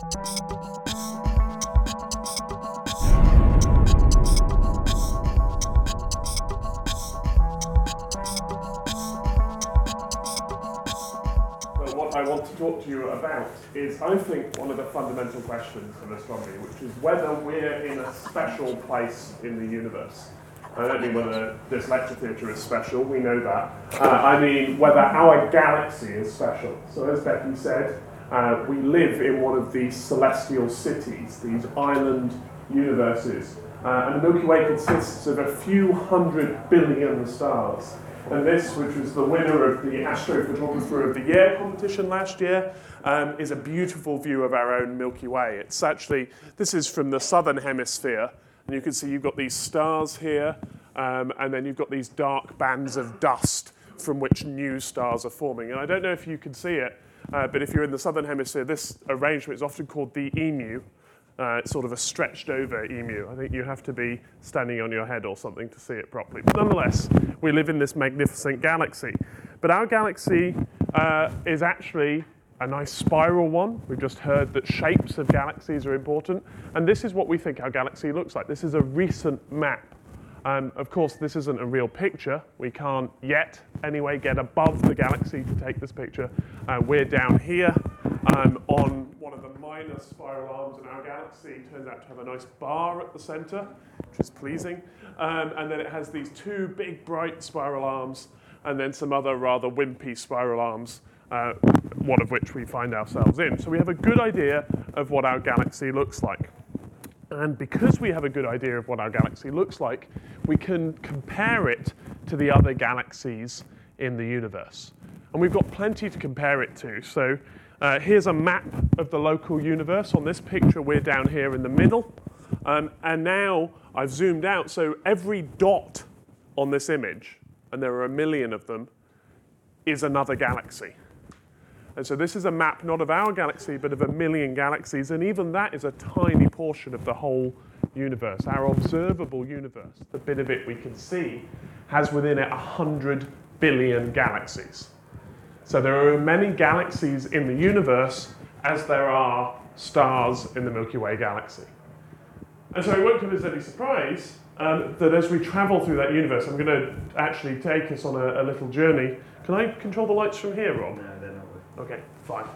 I want to talk to you about is, I think, one of the fundamental questions of astronomy, which is whether we're in a special place in the universe. I don't mean whether this lecture theatre is special, we know that. Uh, I mean whether our galaxy is special. So, as Becky said, uh, we live in one of these celestial cities, these island universes. Uh, and the Milky Way consists of a few hundred billion stars. And this, which was the winner of the Astrophotographer of the Year competition last year, um, is a beautiful view of our own Milky Way. It's actually, this is from the southern hemisphere, and you can see you've got these stars here, um, and then you've got these dark bands of dust from which new stars are forming. And I don't know if you can see it, uh, but if you're in the southern hemisphere, this arrangement is often called the emu. Uh, it's sort of a stretched over emu. I think you have to be standing on your head or something to see it properly. But nonetheless, we live in this magnificent galaxy. But our galaxy uh, is actually a nice spiral one. We've just heard that shapes of galaxies are important. And this is what we think our galaxy looks like. This is a recent map. Um, of course, this isn't a real picture. We can't yet, anyway, get above the galaxy to take this picture. Uh, we're down here um, on one of the minor spiral arms in our galaxy. It turns out to have a nice bar at the center, which is pleasing. Um, and then it has these two big, bright spiral arms, and then some other rather wimpy spiral arms, uh, one of which we find ourselves in. So we have a good idea of what our galaxy looks like. And because we have a good idea of what our galaxy looks like, we can compare it to the other galaxies in the universe. And we've got plenty to compare it to. So uh, here's a map of the local universe. On this picture, we're down here in the middle. Um, and now I've zoomed out, so every dot on this image, and there are a million of them, is another galaxy. And so this is a map not of our galaxy, but of a million galaxies, and even that is a tiny portion of the whole universe. Our observable universe, the bit of it we can see, has within it 100 billion galaxies. So there are many galaxies in the universe as there are stars in the Milky Way galaxy. And so it won't come as any surprise um, that as we travel through that universe, I'm going to actually take us on a, a little journey. Can I control the lights from here, Rob? Okay, fine.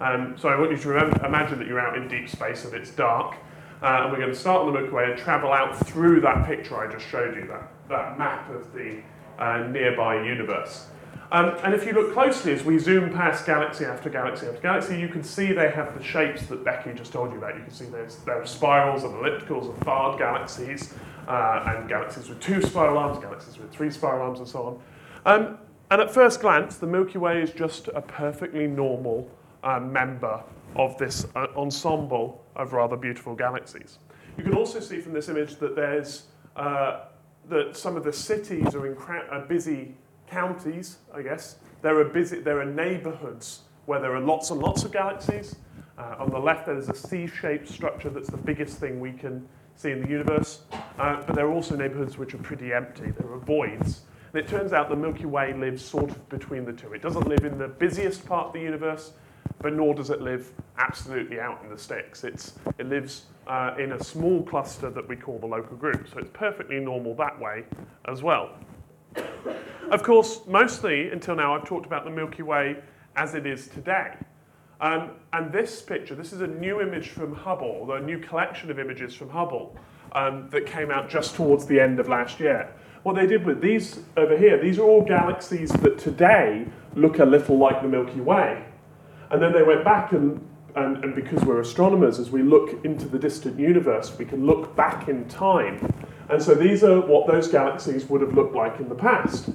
Um, so I want you to remember, imagine that you're out in deep space and it's dark. Uh, and we're going to start on the Milky Way and travel out through that picture I just showed you, that, that map of the uh, nearby universe. Um, and if you look closely, as we zoom past galaxy after galaxy after galaxy, you can see they have the shapes that Becky just told you about. You can see there's, there are spirals and ellipticals and barred galaxies, uh, and galaxies with two spiral arms, galaxies with three spiral arms, and so on. Um, and at first glance, the Milky Way is just a perfectly normal uh, member of this uh, ensemble of rather beautiful galaxies. You can also see from this image that there's uh, that some of the cities are in are busy counties, I guess. There are busy, there are neighborhoods where there are lots and lots of galaxies. Uh, on the left, there's a C-shaped structure that's the biggest thing we can see in the universe. Uh, but there are also neighborhoods which are pretty empty. There are voids. And it turns out the Milky Way lives sort of between the two. It doesn't live in the busiest part of the universe, but nor does it live absolutely out in the sticks. It's, it lives uh, in a small cluster that we call the local group. So it's perfectly normal that way as well. Of course, mostly until now, I've talked about the Milky Way as it is today. Um, and this picture, this is a new image from Hubble, a new collection of images from Hubble um, that came out just towards the end of last year. What they did with these over here, these are all galaxies that today look a little like the Milky Way. And then they went back and, and, and because we're astronomers, as we look into the distant universe, we can look back in time. And so these are what those galaxies would have looked like in the past.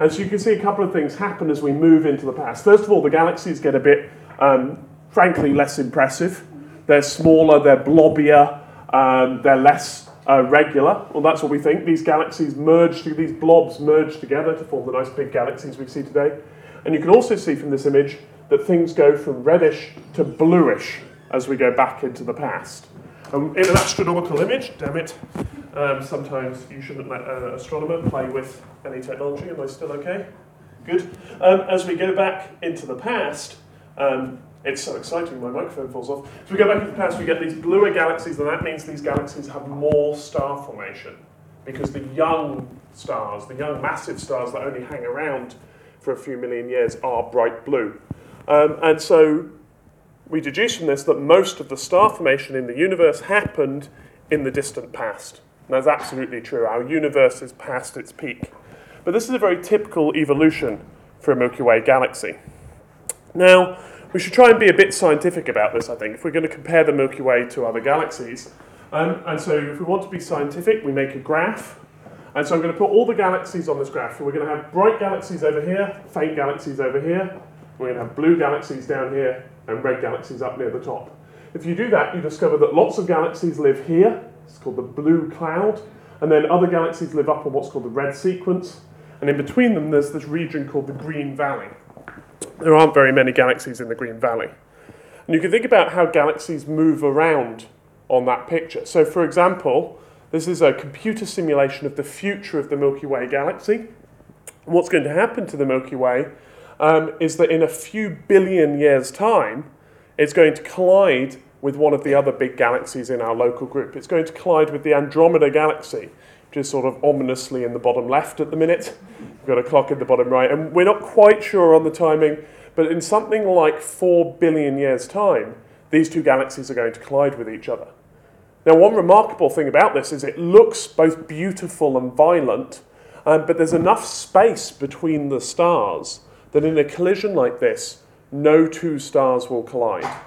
And so you can see a couple of things happen as we move into the past. First of all, the galaxies get a bit, um, frankly, less impressive. They're smaller, they're blobbier, um, they're less uh, regular. Well, that's what we think. These galaxies merge, these blobs merge together to form the nice big galaxies we see today. And you can also see from this image that things go from reddish to bluish as we go back into the past. Um, in an astronomical image, damn it, um, sometimes you shouldn't let an astronomer play with any technology. Am I still okay? Good. Um, as we go back into the past, um, It's so exciting, my microphone falls off. So we go back into the past, we get these bluer galaxies, and that means these galaxies have more star formation because the young stars, the young massive stars that only hang around for a few million years, are bright blue. Um, and so we deduce from this that most of the star formation in the universe happened in the distant past. And that's absolutely true. Our universe is past its peak. But this is a very typical evolution for a Milky Way galaxy. Now, we should try and be a bit scientific about this, I think, if we're going to compare the Milky Way to other galaxies. Um, and so, if we want to be scientific, we make a graph. And so, I'm going to put all the galaxies on this graph. So, we're going to have bright galaxies over here, faint galaxies over here. We're going to have blue galaxies down here, and red galaxies up near the top. If you do that, you discover that lots of galaxies live here. It's called the blue cloud. And then other galaxies live up on what's called the red sequence. And in between them, there's this region called the Green Valley there aren't very many galaxies in the Green Valley. And you can think about how galaxies move around on that picture. So, for example, this is a computer simulation of the future of the Milky Way galaxy. And what's going to happen to the Milky Way um, is that in a few billion years' time, it's going to collide with one of the other big galaxies in our local group. It's going to collide with the Andromeda galaxy, which is sort of ominously in the bottom left at the minute. We've got a clock in the bottom right, and we're not quite sure on the timing, but in something like 4 billion years' time, these two galaxies are going to collide with each other. Now, one remarkable thing about this is it looks both beautiful and violent, um, but there's enough space between the stars that in a collision like this, no two stars will collide.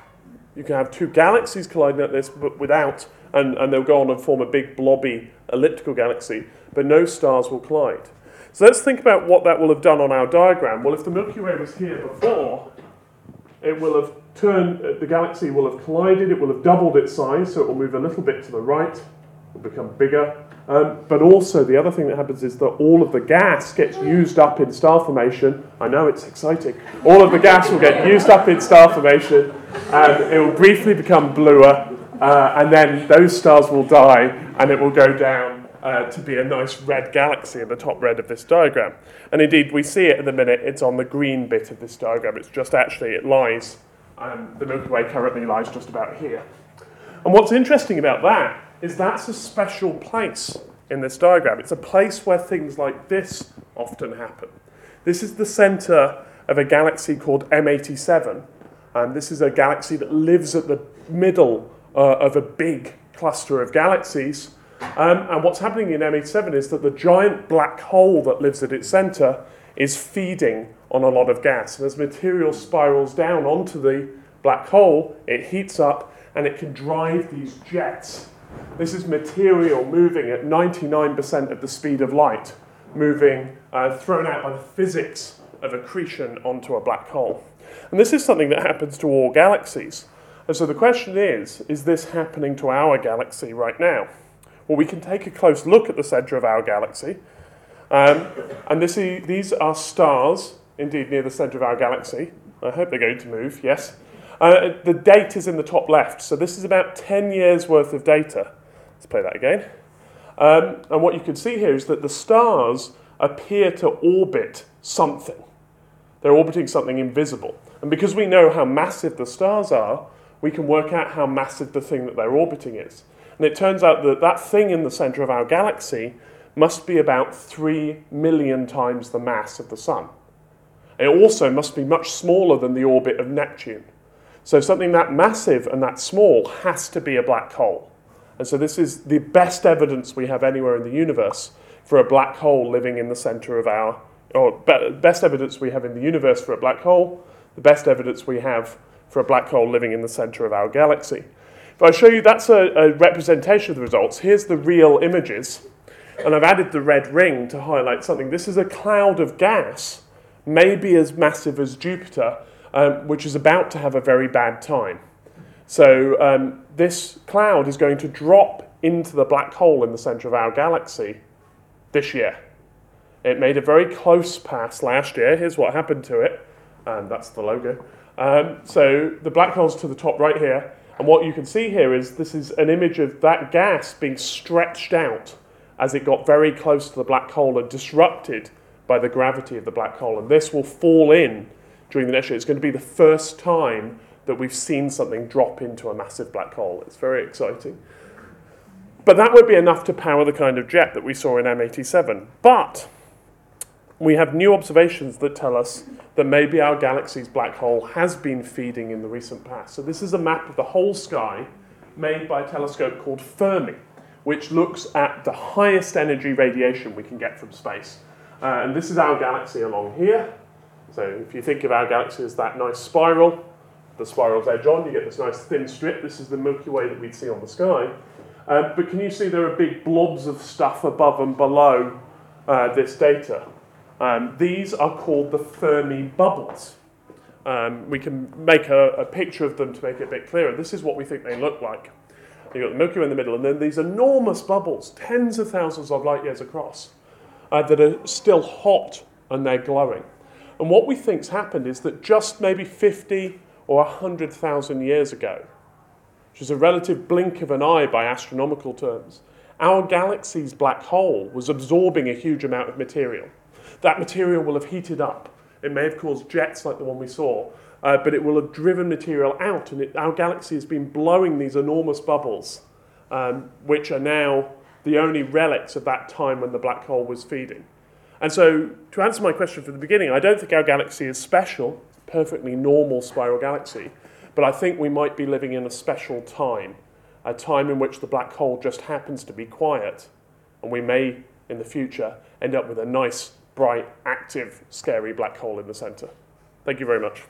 You can have two galaxies colliding like this, but without and, and they'll go on and form a big blobby elliptical galaxy, but no stars will collide. So let's think about what that will have done on our diagram. Well, if the Milky Way was here before, it will have turned, uh, the galaxy will have collided, it will have doubled its size, so it will move a little bit to the right, it will become bigger. Um, but also, the other thing that happens is that all of the gas gets used up in star formation. I know it's exciting. All of the gas will get used up in star formation, and it will briefly become bluer, uh, and then those stars will die and it will go down uh, to be a nice red galaxy in the top red of this diagram. And indeed, we see it in the minute, it's on the green bit of this diagram. It's just actually, it lies, um, the Milky Way currently lies just about here. And what's interesting about that is that's a special place in this diagram. It's a place where things like this often happen. This is the center of a galaxy called M87. And this is a galaxy that lives at the middle uh, of a big cluster of galaxies. Um, and what's happening in M87 is that the giant black hole that lives at its center is feeding on a lot of gas. And as material spirals down onto the black hole, it heats up and it can drive these jets. This is material moving at 99% of the speed of light, moving, uh, thrown out by the physics of accretion onto a black hole. And this is something that happens to all galaxies. And so the question is is this happening to our galaxy right now? Well, we can take a close look at the centre of our galaxy. Um, and this, these are stars, indeed, near the centre of our galaxy. I hope they're going to move, yes. Uh, the date is in the top left, so this is about 10 years worth of data. Let's play that again. Um, and what you can see here is that the stars appear to orbit something. They're orbiting something invisible. And because we know how massive the stars are, we can work out how massive the thing that they're orbiting is. And it turns out that that thing in the center of our galaxy must be about 3 million times the mass of the Sun. It also must be much smaller than the orbit of Neptune. So something that massive and that small has to be a black hole. And so this is the best evidence we have anywhere in the universe for a black hole living in the center of our, or best evidence we have in the universe for a black hole, the best evidence we have for a black hole living in the center of our galaxy. If I show you that's a, a representation of the results, here's the real images. And I've added the red ring to highlight something. This is a cloud of gas, maybe as massive as Jupiter, um, which is about to have a very bad time. So um, this cloud is going to drop into the black hole in the center of our galaxy this year. It made a very close pass last year. Here's what happened to it, and that's the logo. Um, so the black hole's to the top right here, and what you can see here is this is an image of that gas being stretched out as it got very close to the black hole and disrupted by the gravity of the black hole. And this will fall in during the next year. It's going to be the first time that we've seen something drop into a massive black hole. It's very exciting. But that would be enough to power the kind of jet that we saw in M87. But we have new observations that tell us that maybe our galaxy's black hole has been feeding in the recent past. So this is a map of the whole sky made by a telescope called Fermi, which looks at the highest energy radiation we can get from space. Uh, and this is our galaxy along here. So if you think of our galaxy as that nice spiral, the spiral's edge on, you get this nice thin strip. This is the Milky Way that we'd see on the sky. Uh, but can you see there are big blobs of stuff above and below uh, this data? Um, these are called the Fermi bubbles. Um, we can make a, a, picture of them to make it a bit clearer. This is what we think they look like. You've got the Milky Way in the middle, and then these enormous bubbles, tens of thousands of light years across, uh, that are still hot and they're glowing. And what we think's happened is that just maybe 50 or 100,000 years ago, which is a relative blink of an eye by astronomical terms, our galaxy's black hole was absorbing a huge amount of material. That material will have heated up. It may have caused jets like the one we saw, uh, but it will have driven material out, and it, our galaxy has been blowing these enormous bubbles, um, which are now the only relics of that time when the black hole was feeding. And so, to answer my question from the beginning, I don't think our galaxy is special, perfectly normal spiral galaxy. But I think we might be living in a special time, a time in which the black hole just happens to be quiet, and we may, in the future, end up with a nice, bright, active, scary black hole in the centre. Thank you very much.